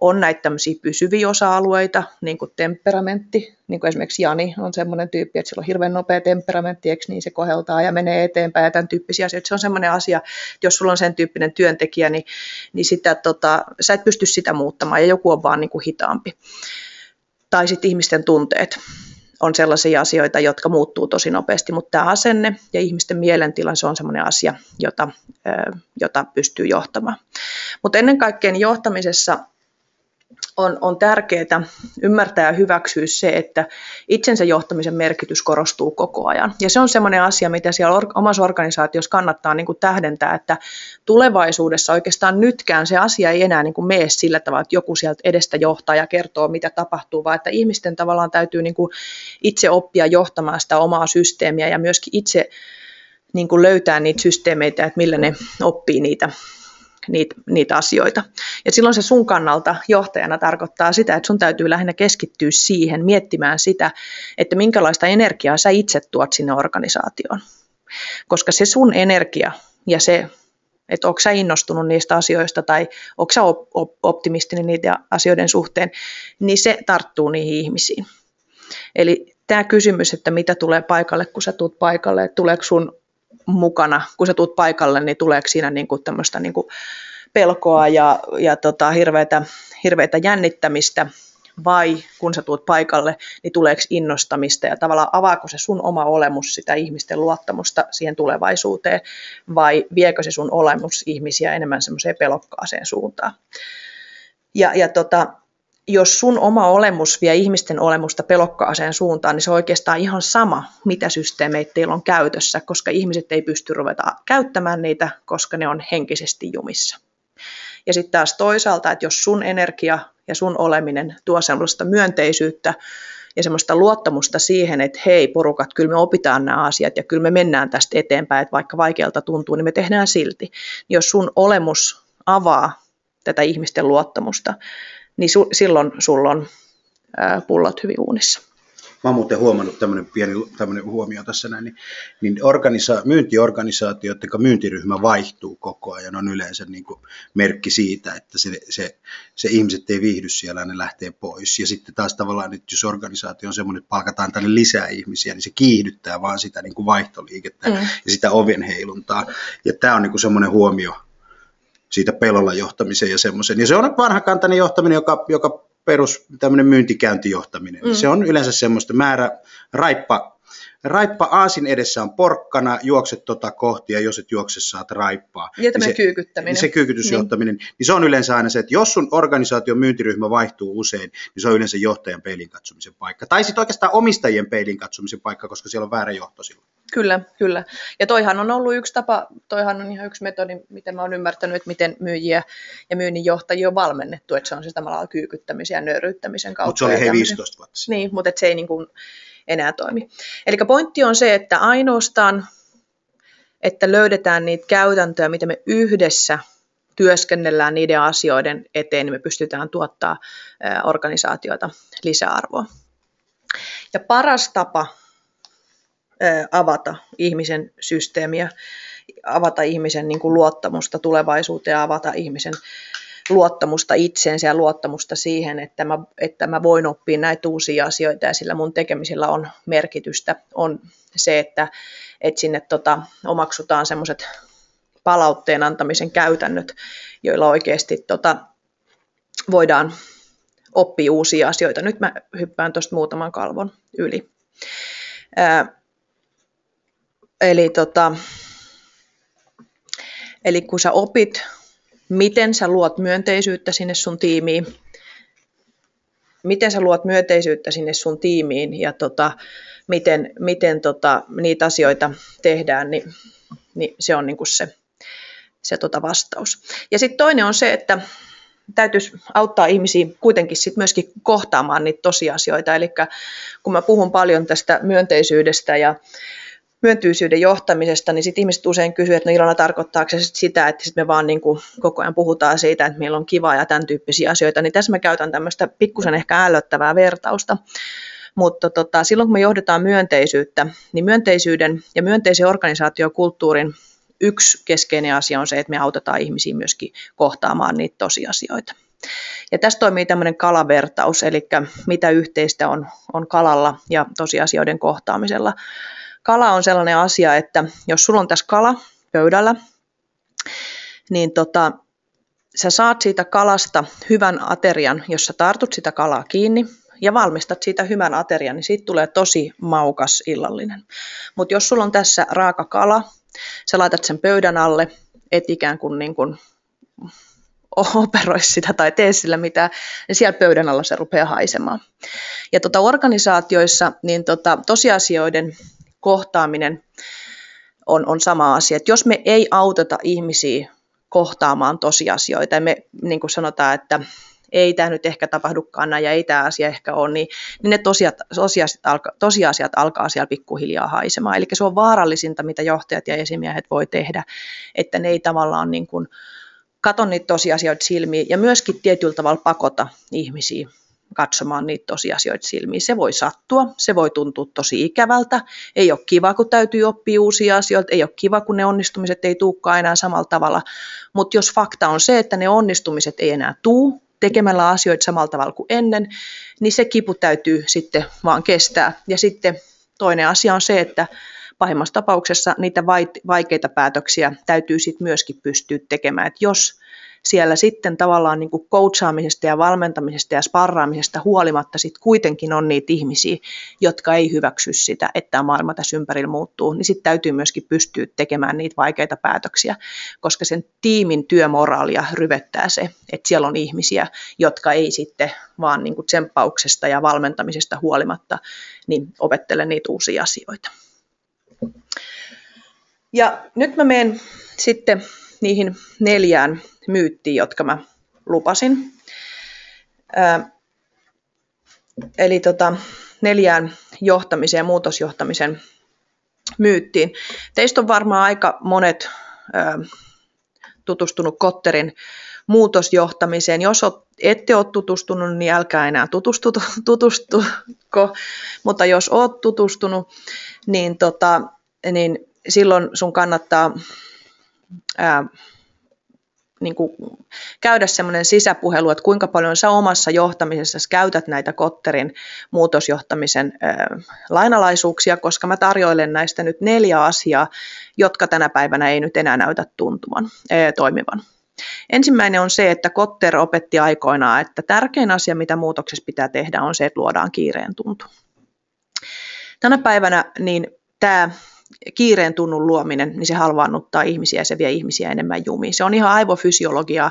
on näitä tämmöisiä pysyviä osa-alueita, niin kuin temperamentti, niin kuin esimerkiksi Jani on semmoinen tyyppi, että sillä on hirveän nopea temperamentti, eikö niin se koheltaa ja menee eteenpäin ja tämän tyyppisiä asioita. Se on semmoinen asia, että jos sulla on sen tyyppinen työntekijä, niin, niin sitä, tota, sä et pysty sitä muuttamaan ja joku on vaan niin kuin hitaampi. Tai sitten ihmisten tunteet on sellaisia asioita, jotka muuttuu tosi nopeasti, mutta tämä asenne ja ihmisten mielentila, se on sellainen asia, jota, jota pystyy johtamaan. Mutta ennen kaikkea niin johtamisessa on, on tärkeää ymmärtää ja hyväksyä se, että itsensä johtamisen merkitys korostuu koko ajan. Ja se on sellainen asia, mitä siellä or, omassa organisaatiossa kannattaa niin kuin tähdentää, että tulevaisuudessa oikeastaan nytkään se asia ei enää niin kuin mene sillä tavalla, että joku sieltä edestä johtaa ja kertoo, mitä tapahtuu, vaan että ihmisten tavallaan täytyy niin kuin itse oppia johtamaan sitä omaa systeemiä ja myöskin itse niin kuin löytää niitä systeemeitä, että millä ne oppii niitä niitä, niitä asioita. Ja silloin se sun kannalta johtajana tarkoittaa sitä, että sun täytyy lähinnä keskittyä siihen, miettimään sitä, että minkälaista energiaa sä itse tuot sinne organisaatioon. Koska se sun energia ja se, että onko sä innostunut niistä asioista tai onko sä optimistinen niiden asioiden suhteen, niin se tarttuu niihin ihmisiin. Eli tämä kysymys, että mitä tulee paikalle, kun sä tuut paikalle, että tuleeko sun mukana, kun sä tuut paikalle, niin tuleeko siinä niin kuin tämmöistä niin kuin pelkoa ja, ja tota, hirveätä, hirveätä jännittämistä, vai kun sä tuut paikalle, niin tuleeko innostamista ja tavallaan avaako se sun oma olemus sitä ihmisten luottamusta siihen tulevaisuuteen, vai viekö se sun olemus ihmisiä enemmän semmoiseen pelokkaaseen suuntaan. Ja, ja tota, jos sun oma olemus vie ihmisten olemusta pelokkaaseen suuntaan, niin se on oikeastaan ihan sama, mitä systeemeitä teillä on käytössä, koska ihmiset ei pysty ruveta käyttämään niitä, koska ne on henkisesti jumissa. Ja sitten taas toisaalta, että jos sun energia ja sun oleminen tuo semmoista myönteisyyttä ja semmoista luottamusta siihen, että hei porukat, kyllä me opitaan nämä asiat ja kyllä me mennään tästä eteenpäin, että vaikka vaikealta tuntuu, niin me tehdään silti. Jos sun olemus avaa tätä ihmisten luottamusta, niin su, silloin sulla on ää, pullot hyvin uunissa. Mä oon muuten huomannut tämmöinen pieni tämmöinen huomio tässä näin, niin, niin organisa- myyntiorganisaatio, jotka myyntiryhmä vaihtuu koko ajan, on yleensä niin kuin merkki siitä, että se, se, se ihmiset ei viihdy siellä, ne lähtee pois. Ja sitten taas tavallaan, että jos organisaatio on semmoinen, että palkataan tänne lisää ihmisiä, niin se kiihdyttää vaan sitä niin kuin vaihtoliikettä mm. ja sitä oven heiluntaa. Ja tämä on niin kuin semmoinen huomio, siitä pelolla johtamiseen ja semmoisen. Ja se on vanhakantainen johtaminen, joka, joka perus tämmöinen myyntikäyntijohtaminen. Mm. Se on yleensä semmoista määrä, raippa, raippa aasin edessä on porkkana, juokset tota kohti ja jos et juokse saat raippaa. Ja niin se, kyykyttäminen. Niin se kyykytysjohtaminen, niin. niin se on yleensä aina se, että jos sun organisaation myyntiryhmä vaihtuu usein, niin se on yleensä johtajan peilin katsomisen paikka. Tai sitten oikeastaan omistajien peilin katsomisen paikka, koska siellä on väärä johto silloin. Kyllä, kyllä. Ja toihan on ollut yksi tapa, toihan on ihan yksi metodi, miten mä oon ymmärtänyt, että miten myyjiä ja myynnin johtajia on valmennettu, että se on se tavallaan kyykyttämisen ja nöyryyttämisen kautta. Mutta se oli he 15 vuotta sitten. Niin, mutta se ei niin kuin enää toimi. Eli pointti on se, että ainoastaan, että löydetään niitä käytäntöjä, mitä me yhdessä työskennellään niiden asioiden eteen, niin me pystytään tuottaa organisaatioita lisäarvoa. Ja paras tapa avata ihmisen systeemiä, avata ihmisen niin kuin luottamusta tulevaisuuteen ja avata ihmisen luottamusta itseensä ja luottamusta siihen, että mä, että mä voin oppia näitä uusia asioita ja sillä mun tekemisellä on merkitystä, on se, että, että sinne tota, omaksutaan semmoiset palautteen antamisen käytännöt, joilla oikeasti tota, voidaan oppia uusia asioita. Nyt mä hyppään tuosta muutaman kalvon yli. Ää, eli, tota, eli kun sä opit miten sä luot myönteisyyttä sinne sun tiimiin, miten sä luot myönteisyyttä sinne sun tiimiin ja tota, miten, miten tota, niitä asioita tehdään, niin, niin se on niinku se, se tota vastaus. Ja sitten toinen on se, että täytyisi auttaa ihmisiä kuitenkin sit myöskin kohtaamaan niitä tosiasioita. Eli kun mä puhun paljon tästä myönteisyydestä ja myöntyisyyden johtamisesta, niin sitten ihmiset usein kysyvät, että no Ilona, tarkoittaako se sit sitä, että sit me vaan niin kuin koko ajan puhutaan siitä, että meillä on kiva ja tämän tyyppisiä asioita, niin tässä mä käytän tämmöistä pikkusen ehkä ällöttävää vertausta. Mutta tota, silloin kun me johdetaan myönteisyyttä, niin myönteisyyden ja myönteisen organisaatiokulttuurin yksi keskeinen asia on se, että me autetaan ihmisiä myöskin kohtaamaan niitä tosiasioita. Ja tässä toimii tämmöinen kalavertaus, eli mitä yhteistä on, on kalalla ja tosiasioiden kohtaamisella kala on sellainen asia, että jos sulla on tässä kala pöydällä, niin tota, sä saat siitä kalasta hyvän aterian, jos sä tartut sitä kalaa kiinni ja valmistat siitä hyvän aterian, niin siitä tulee tosi maukas illallinen. Mutta jos sulla on tässä raaka kala, sä laitat sen pöydän alle, et ikään kuin, niin kuin operoi sitä tai tee sillä mitään, niin siellä pöydän alla se rupeaa haisemaan. Ja tota organisaatioissa niin tota, tosiasioiden kohtaaminen on, on sama asia. Että jos me ei auteta ihmisiä kohtaamaan tosiasioita, ja me niin kuin sanotaan, että ei tämä nyt ehkä tapahdukaan näin ja ei tämä asia ehkä ole, niin, niin ne tosiat, tosiasiat, alka, tosiasiat alkaa siellä pikkuhiljaa haisemaan. Eli se on vaarallisinta, mitä johtajat ja esimiehet voi tehdä, että ne ei tavallaan niin kuin, kato niitä tosiasioita silmiin ja myöskin tietyllä tavalla pakota ihmisiä katsomaan niitä tosiasioita silmiin. Se voi sattua, se voi tuntua tosi ikävältä, ei ole kiva, kun täytyy oppia uusia asioita, ei ole kiva, kun ne onnistumiset ei tulekaan enää samalla tavalla, mutta jos fakta on se, että ne onnistumiset ei enää tuu tekemällä asioita samalla tavalla kuin ennen, niin se kipu täytyy sitten vaan kestää. Ja sitten toinen asia on se, että pahimmassa tapauksessa niitä vaikeita päätöksiä täytyy sitten myöskin pystyä tekemään. että jos siellä sitten tavallaan niin kuin coachaamisesta ja valmentamisesta ja sparraamisesta huolimatta sitten kuitenkin on niitä ihmisiä, jotka ei hyväksy sitä, että tämä maailma tässä ympärillä muuttuu, niin sitten täytyy myöskin pystyä tekemään niitä vaikeita päätöksiä, koska sen tiimin työmoraalia ryvettää se, että siellä on ihmisiä, jotka ei sitten vaan niin kuin tsemppauksesta ja valmentamisesta huolimatta niin opettele niitä uusia asioita. Ja nyt mä menen sitten niihin neljään myyttiin, jotka mä lupasin. Ää, eli tota, neljään johtamisen ja muutosjohtamisen myyttiin. Teistä on varmaan aika monet ää, tutustunut Kotterin muutosjohtamiseen. Jos ette ole tutustunut, niin älkää enää tutustu, tutustuko, mutta jos olet tutustunut, niin, tota, niin silloin sun kannattaa ää, niin kuin käydä semmoinen sisäpuhelu, että kuinka paljon sä omassa johtamisessa käytät näitä Kotterin muutosjohtamisen lainalaisuuksia, koska mä tarjoilen näistä nyt neljä asiaa, jotka tänä päivänä ei nyt enää näytä tuntuvan, toimivan. Ensimmäinen on se, että Kotter opetti aikoinaan, että tärkein asia, mitä muutoksessa pitää tehdä, on se, että luodaan kiireen tuntu. Tänä päivänä niin tämä kiireen tunnun luominen, niin se halvaannuttaa ihmisiä ja se vie ihmisiä enemmän jumiin. Se on ihan aivofysiologiaa.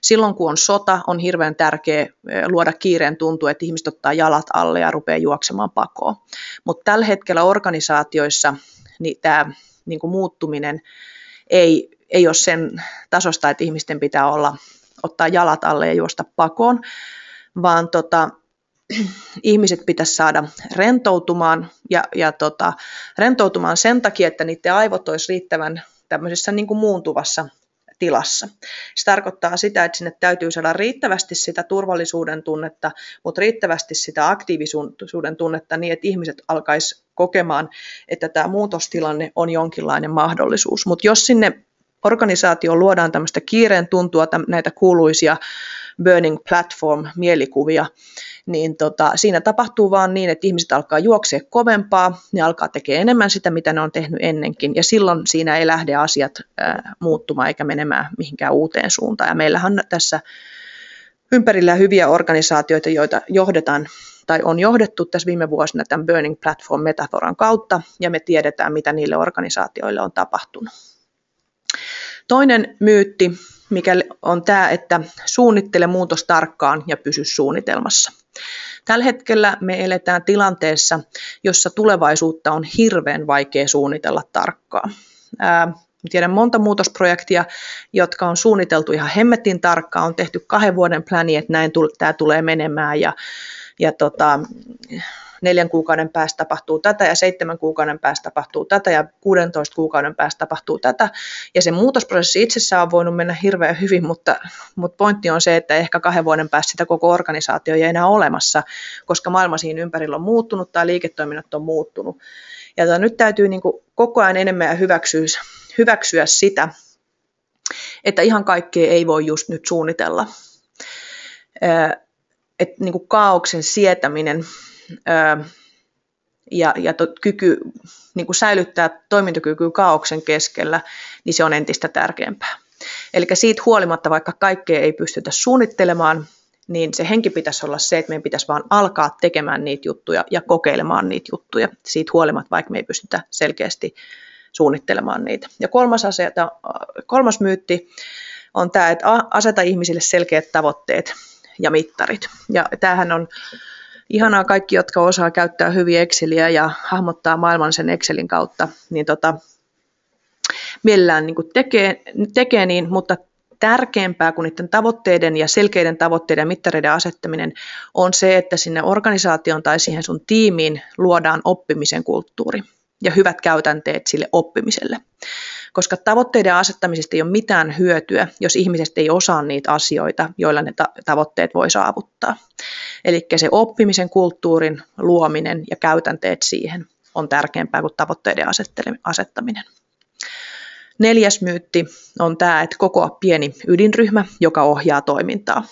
Silloin kun on sota, on hirveän tärkeää luoda kiireen tuntu, että ihmiset ottaa jalat alle ja rupeaa juoksemaan pakoon. Mutta tällä hetkellä organisaatioissa niin tämä niin muuttuminen ei, ei ole sen tasosta, että ihmisten pitää olla, ottaa jalat alle ja juosta pakoon, vaan tota, ihmiset pitäisi saada rentoutumaan ja, ja tota, rentoutumaan sen takia, että niiden aivot olisi riittävän tämmöisessä niin kuin muuntuvassa tilassa. Se tarkoittaa sitä, että sinne täytyy saada riittävästi sitä turvallisuuden tunnetta, mutta riittävästi sitä aktiivisuuden tunnetta niin, että ihmiset alkaisi kokemaan, että tämä muutostilanne on jonkinlainen mahdollisuus. Mutta jos sinne organisaatioon luodaan tämmöistä kiireen tuntua, näitä kuuluisia burning platform-mielikuvia, niin tota, siinä tapahtuu vaan niin, että ihmiset alkaa juoksea kovempaa, ne alkaa tekemään enemmän sitä, mitä ne on tehnyt ennenkin, ja silloin siinä ei lähde asiat ää, muuttumaan eikä menemään mihinkään uuteen suuntaan. Ja meillähän on tässä ympärillä hyviä organisaatioita, joita johdetaan tai on johdettu tässä viime vuosina tämän Burning Platform-metaforan kautta, ja me tiedetään, mitä niille organisaatioille on tapahtunut. Toinen myytti, mikä on tämä, että suunnittele muutos tarkkaan ja pysy suunnitelmassa. Tällä hetkellä me eletään tilanteessa, jossa tulevaisuutta on hirveän vaikea suunnitella tarkkaan. Ää, tiedän monta muutosprojektia, jotka on suunniteltu ihan hemmetin tarkkaan, on tehty kahden vuoden pläni, että näin tämä tulee menemään ja, ja tota, neljän kuukauden päästä tapahtuu tätä ja seitsemän kuukauden päästä tapahtuu tätä ja 16 kuukauden päästä tapahtuu tätä. Ja se muutosprosessi itsessään on voinut mennä hirveän hyvin, mutta, mutta pointti on se, että ehkä kahden vuoden päästä sitä koko organisaatio ei enää olemassa, koska maailma siinä ympärillä on muuttunut tai liiketoiminnot on muuttunut. Ja tota, nyt täytyy niin kuin koko ajan enemmän hyväksyä, hyväksyä sitä, että ihan kaikkea ei voi just nyt suunnitella. Että niin kuin kaauksen sietäminen ja, ja to, kyky niin kuin säilyttää toimintakyky kaauksen keskellä, niin se on entistä tärkeämpää. Eli siitä huolimatta, vaikka kaikkea ei pystytä suunnittelemaan, niin se henki pitäisi olla se, että meidän pitäisi vaan alkaa tekemään niitä juttuja ja kokeilemaan niitä juttuja. Siitä huolimatta, vaikka me ei pystytä selkeästi suunnittelemaan niitä. Ja kolmas, asia, kolmas myytti on tämä, että aseta ihmisille selkeät tavoitteet ja mittarit. Ja tämähän on ihanaa kaikki, jotka osaa käyttää hyvin Exceliä ja hahmottaa maailman sen Excelin kautta, niin tota, mielellään niin kuin tekee, tekee niin, mutta tärkeämpää kuin niiden tavoitteiden ja selkeiden tavoitteiden ja mittareiden asettaminen on se, että sinne organisaation tai siihen sun tiimiin luodaan oppimisen kulttuuri ja hyvät käytänteet sille oppimiselle koska tavoitteiden asettamisesta ei ole mitään hyötyä, jos ihmiset ei osaa niitä asioita, joilla ne tavoitteet voi saavuttaa. Eli se oppimisen kulttuurin luominen ja käytänteet siihen on tärkeämpää kuin tavoitteiden asettaminen. Neljäs myytti on tämä, että koko pieni ydinryhmä, joka ohjaa toimintaa.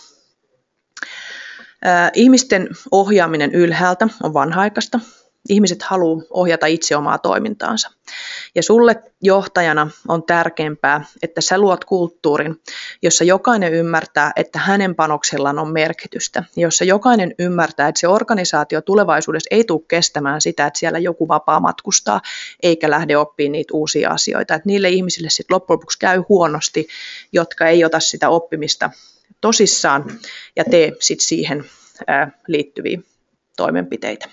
Ihmisten ohjaaminen ylhäältä on vanhaikasta ihmiset haluaa ohjata itse omaa toimintaansa. Ja sulle johtajana on tärkeämpää, että sä luot kulttuurin, jossa jokainen ymmärtää, että hänen panoksellaan on merkitystä. Jossa jokainen ymmärtää, että se organisaatio tulevaisuudessa ei tule kestämään sitä, että siellä joku vapaa matkustaa, eikä lähde oppimaan niitä uusia asioita. Että niille ihmisille sitten loppujen lopuksi käy huonosti, jotka ei ota sitä oppimista tosissaan ja tee sitten siihen liittyviä toimenpiteitä.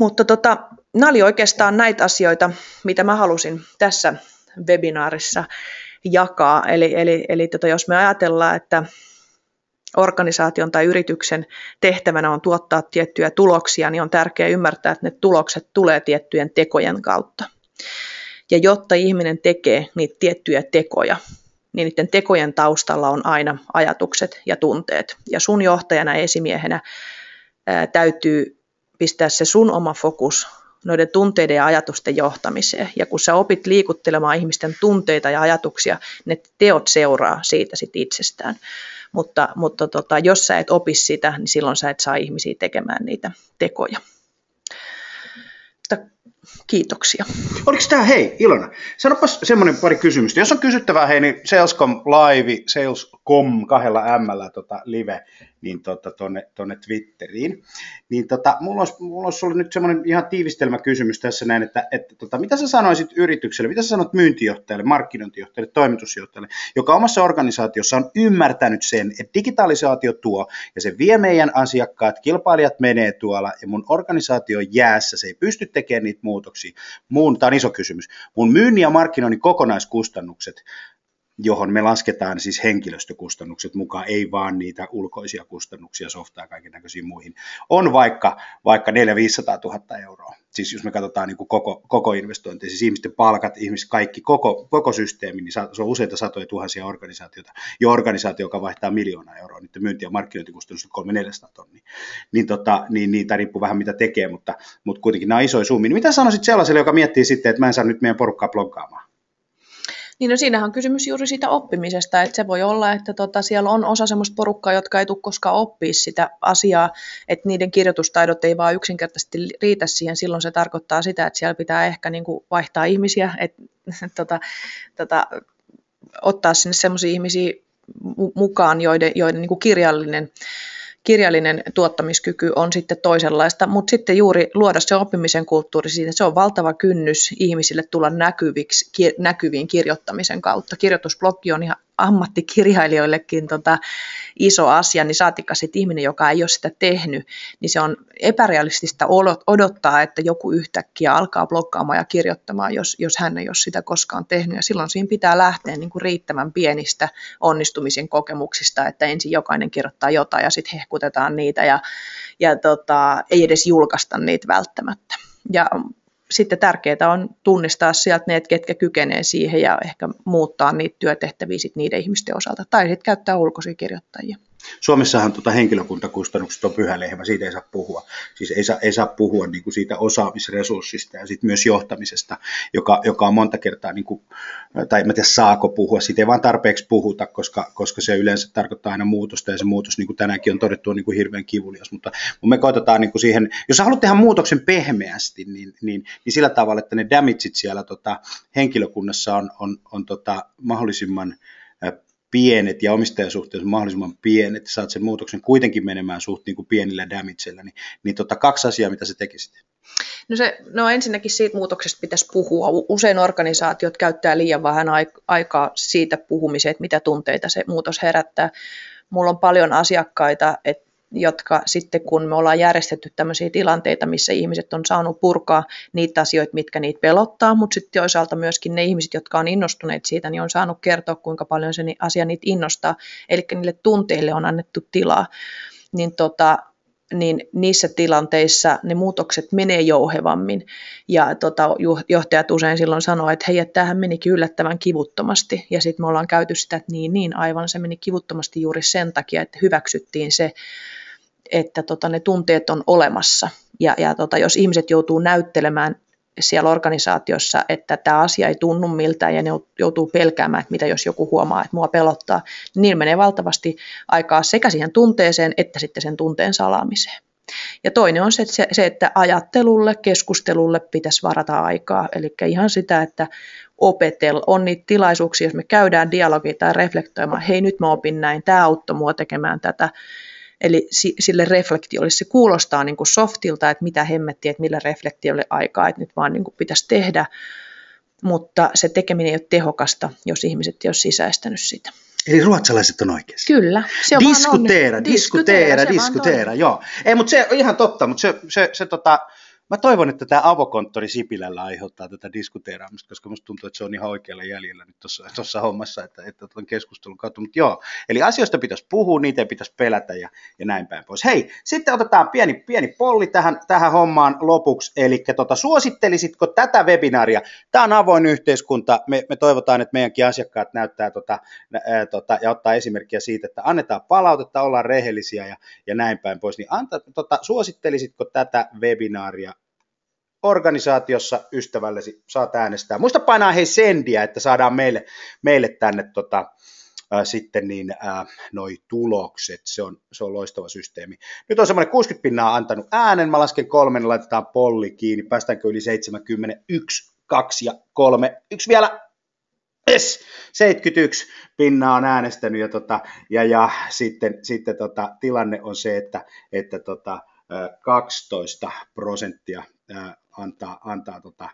Mutta tota, nämä oli oikeastaan näitä asioita, mitä mä halusin tässä webinaarissa jakaa. Eli, eli, eli tota, jos me ajatellaan, että organisaation tai yrityksen tehtävänä on tuottaa tiettyjä tuloksia, niin on tärkeää ymmärtää, että ne tulokset tulee tiettyjen tekojen kautta. Ja jotta ihminen tekee niitä tiettyjä tekoja, niin niiden tekojen taustalla on aina ajatukset ja tunteet. Ja sun johtajana esimiehenä ää, täytyy pistää se sun oma fokus noiden tunteiden ja ajatusten johtamiseen. Ja kun sä opit liikuttelemaan ihmisten tunteita ja ajatuksia, ne teot seuraa siitä sit itsestään. Mutta, mutta tota, jos sä et opi sitä, niin silloin sä et saa ihmisiä tekemään niitä tekoja. Mutta kiitoksia. Oliko tämä, hei Ilona, sanopas semmoinen pari kysymystä. Jos on kysyttävää, hei, niin Salescom Live, Salescom kahdella M tota, live, niin tota, Twitteriin. Niin tota, mulla olisi, mulla olisi sulle nyt semmoinen ihan tiivistelmäkysymys tässä näin, että, että tota, mitä sä sanoisit yritykselle, mitä sä sanot myyntijohtajalle, markkinointijohtajalle, toimitusjohtajalle, joka omassa organisaatiossa on ymmärtänyt sen, että digitalisaatio tuo ja se vie meidän asiakkaat, kilpailijat menee tuolla ja mun organisaatio on jäässä, se ei pysty tekemään niitä muutoksia. Mun, tämä on iso kysymys. Mun myynnin ja markkinoinnin kokonaiskustannukset johon me lasketaan siis henkilöstökustannukset mukaan, ei vaan niitä ulkoisia kustannuksia, softaa ja kaiken näköisiin muihin, on vaikka, vaikka 4 500 000 euroa. Siis jos me katsotaan niin kuin koko, koko investointi, siis ihmisten palkat, ihmiset, kaikki, koko, koko systeemi, niin se on useita satoja tuhansia organisaatioita, jo organisaatio, joka vaihtaa miljoonaa euroa, niiden myynti- ja markkinointikustannukset 3 400 tonnia. Niin, tota, niin niitä riippuu vähän mitä tekee, mutta, mutta kuitenkin nämä on isoja summia. Niin mitä sanoisit sellaiselle, joka miettii sitten, että mä en saa nyt meidän porukkaa blokkaamaan? Niin no siinähän on kysymys juuri siitä oppimisesta, että se voi olla, että tota, siellä on osa semmoista porukkaa, jotka ei tule koskaan oppia sitä asiaa, että niiden kirjoitustaidot ei vaan yksinkertaisesti riitä siihen, silloin se tarkoittaa sitä, että siellä pitää ehkä niin kuin vaihtaa ihmisiä, että tota, tota, ottaa sinne semmoisia ihmisiä mukaan, joiden, joiden niin kuin kirjallinen kirjallinen tuottamiskyky on sitten toisenlaista, mutta sitten juuri luoda se oppimisen kulttuuri siitä, se on valtava kynnys ihmisille tulla näkyviksi, näkyviin kirjoittamisen kautta. Kirjoitusbloggi on ihan ammattikirjailijoillekin tota, iso asia, niin saatikka sitten ihminen, joka ei ole sitä tehnyt, niin se on epärealistista odottaa, että joku yhtäkkiä alkaa blokkaamaan ja kirjoittamaan, jos, jos hän ei ole sitä koskaan tehnyt. Ja silloin siinä pitää lähteä niin kuin riittävän pienistä onnistumisen kokemuksista, että ensin jokainen kirjoittaa jotain ja sitten hehkutetaan niitä ja, ja tota, ei edes julkaista niitä välttämättä. Ja sitten tärkeää on tunnistaa sieltä ne, ketkä kykenee siihen ja ehkä muuttaa niitä työtehtäviä sit niiden ihmisten osalta. Tai sitten käyttää ulkoisia kirjoittajia. Suomessahan tuota henkilökuntakustannukset on pyhä lehmä, siitä ei saa puhua. Siis ei saa, ei saa puhua niin kuin siitä osaamisresurssista ja sitten myös johtamisesta, joka, joka on monta kertaa, niin kuin, tai en tiedä saako puhua, siitä ei vaan tarpeeksi puhuta, koska, koska se yleensä tarkoittaa aina muutosta ja se muutos, niin kuin tänäänkin on todettu, on niin kuin hirveän kivulias. Mutta me koitetaan niin kuin siihen, jos haluat tehdä muutoksen pehmeästi, niin, niin, niin sillä tavalla, että ne damageit siellä tota, henkilökunnassa on, on, on tota, mahdollisimman pienet ja omistajasuhteet mahdollisimman pienet, saat sen muutoksen kuitenkin menemään suht niin kuin pienillä damagella, niin, niin tota, kaksi asiaa, mitä sä tekisit? No, se, no ensinnäkin siitä muutoksesta pitäisi puhua. Usein organisaatiot käyttää liian vähän aikaa siitä puhumiseen, että mitä tunteita se muutos herättää. Mulla on paljon asiakkaita, että jotka sitten kun me ollaan järjestetty tämmöisiä tilanteita, missä ihmiset on saanut purkaa niitä asioita, mitkä niitä pelottaa, mutta sitten toisaalta myöskin ne ihmiset, jotka on innostuneet siitä, niin on saanut kertoa, kuinka paljon se asia niitä innostaa, eli niille tunteille on annettu tilaa. Niin tota, niin niissä tilanteissa ne muutokset menee jouhevammin. Ja tota, johtajat usein silloin sanoo, että hei, että tämähän menikin yllättävän kivuttomasti. Ja sitten me ollaan käyty sitä, että niin, niin, aivan se meni kivuttomasti juuri sen takia, että hyväksyttiin se, että tota, ne tunteet on olemassa. Ja, ja tota, jos ihmiset joutuu näyttelemään siellä organisaatiossa, että tämä asia ei tunnu miltään ja ne joutuu pelkäämään, että mitä jos joku huomaa, että mua pelottaa, niin niillä menee valtavasti aikaa sekä siihen tunteeseen että sitten sen tunteen salaamiseen. Ja toinen on se, että, se, että ajattelulle, keskustelulle pitäisi varata aikaa, eli ihan sitä, että opetel, on niitä tilaisuuksia, jos me käydään dialogia tai reflektoimaan, hei nyt mä opin näin, tämä auttoi mua tekemään tätä, Eli sille reflektiolle se kuulostaa niin kuin softilta, että mitä hemmettiä, että millä reflektiolle aikaa, että nyt vaan niin kuin pitäisi tehdä, mutta se tekeminen ei ole tehokasta, jos ihmiset ei ole sisäistänyt sitä. Eli ruotsalaiset on oikeassa. Kyllä. Se on diskuteera, on, diskuteera, diskuteera, diskuteera, joo. Ei, mutta se on ihan totta, mutta se, se, se tota, Mä toivon, että tämä avokonttori Sipilällä aiheuttaa tätä diskuteeraamista, koska musta tuntuu, että se on ihan oikealla jäljellä nyt tuossa hommassa, että, että tuon keskustelun kautta. Mutta joo, eli asioista pitäisi puhua, niitä pitäisi pelätä ja, ja näin päin pois. Hei, sitten otetaan pieni, pieni polli tähän, tähän hommaan lopuksi. Eli tota, suosittelisitko tätä webinaaria? Tämä on avoin yhteiskunta. Me, me toivotaan, että meidänkin asiakkaat näyttää tota, ää, tota, ja ottaa esimerkkiä siitä, että annetaan palautetta, ollaan rehellisiä ja, ja näin päin pois. Niin anta, tota, suosittelisitko tätä webinaaria organisaatiossa ystävällesi saat äänestää. Muista painaa hei sendiä, että saadaan meille, meille tänne tota, ää, sitten niin ää, noi tulokset. Se on, se on loistava systeemi. Nyt on semmoinen 60 pinnaa antanut äänen. Mä lasken kolmen, laitetaan polli kiinni. Päästäänkö yli 71, 2 ja 3. Yksi vielä. yes, 71 pinnaa on äänestänyt ja, tota, ja, ja sitten, sitten tota, tilanne on se, että, että tota, 12 prosenttia antaa, antaa tota,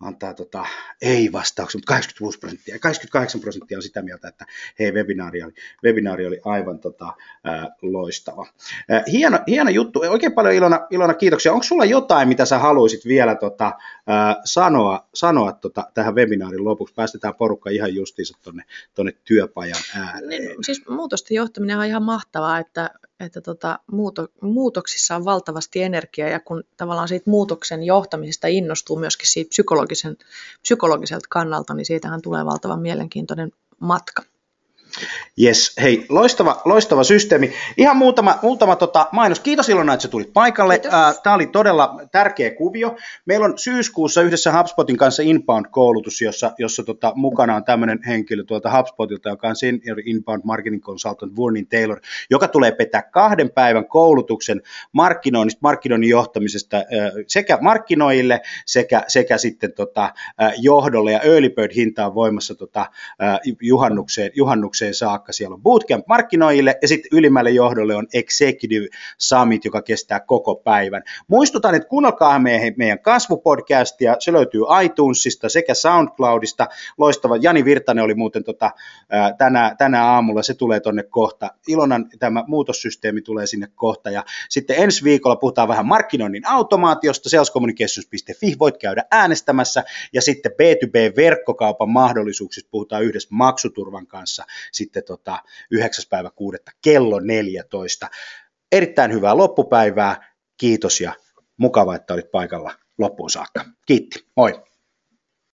antaa tota, ei-vastauksen, mutta 86 prosenttia. 88 prosenttia on sitä mieltä, että hei, webinaari oli, webinaari oli aivan tota, ää, loistava. Ää, hieno, hieno juttu. Oikein paljon Ilona, Ilona kiitoksia. Onko sulla jotain, mitä sä haluaisit vielä tota, ää, sanoa, sanoa tota, tähän webinaarin lopuksi? Päästetään porukka ihan justiinsa tuonne tonne työpajan ääreen. Niin, siis muutosten johtaminen on ihan mahtavaa, että että tota, muuto, muutoksissa on valtavasti energiaa ja kun tavallaan siitä muutoksen johtamisesta innostuu myöskin siitä psykologisen, psykologiselta kannalta, niin siitähän tulee valtavan mielenkiintoinen matka. Yes, hei, loistava, loistava systeemi. Ihan muutama, muutama tota, mainos. Kiitos Ilona, että sä tulit paikalle. Tämä oli todella tärkeä kuvio. Meillä on syyskuussa yhdessä HubSpotin kanssa Inbound-koulutus, jossa, jossa tota, mukana on tämmöinen henkilö tuolta HubSpotilta, joka on Senior Inbound Marketing Consultant Warning Taylor, joka tulee pitää kahden päivän koulutuksen markkinoinnista, markkinoinnin johtamisesta sekä markkinoille sekä, sekä sitten tota, johdolle. Ja Early Bird-hinta on voimassa tota, juhannukseen, juhannukseen kokoukseen saakka. Siellä on Bootcamp markkinoille ja sitten ylimmälle johdolle on Executive Summit, joka kestää koko päivän. Muistutan, että kuunnelkaa meidän, meidän kasvupodcastia, se löytyy iTunesista sekä SoundCloudista. Loistava, Jani Virtanen oli muuten tota, tänä, tänä aamulla, se tulee tonne kohta. Ilonan tämä muutossysteemi tulee sinne kohta ja sitten ensi viikolla puhutaan vähän markkinoinnin automaatiosta, salescommunications.fi, voit käydä äänestämässä ja sitten B2B-verkkokaupan mahdollisuuksista puhutaan yhdessä maksuturvan kanssa sitten tota 9. päivä 6. kello 14. Erittäin hyvää loppupäivää, kiitos ja mukava, että olit paikalla loppuun saakka. Kiitti, moi!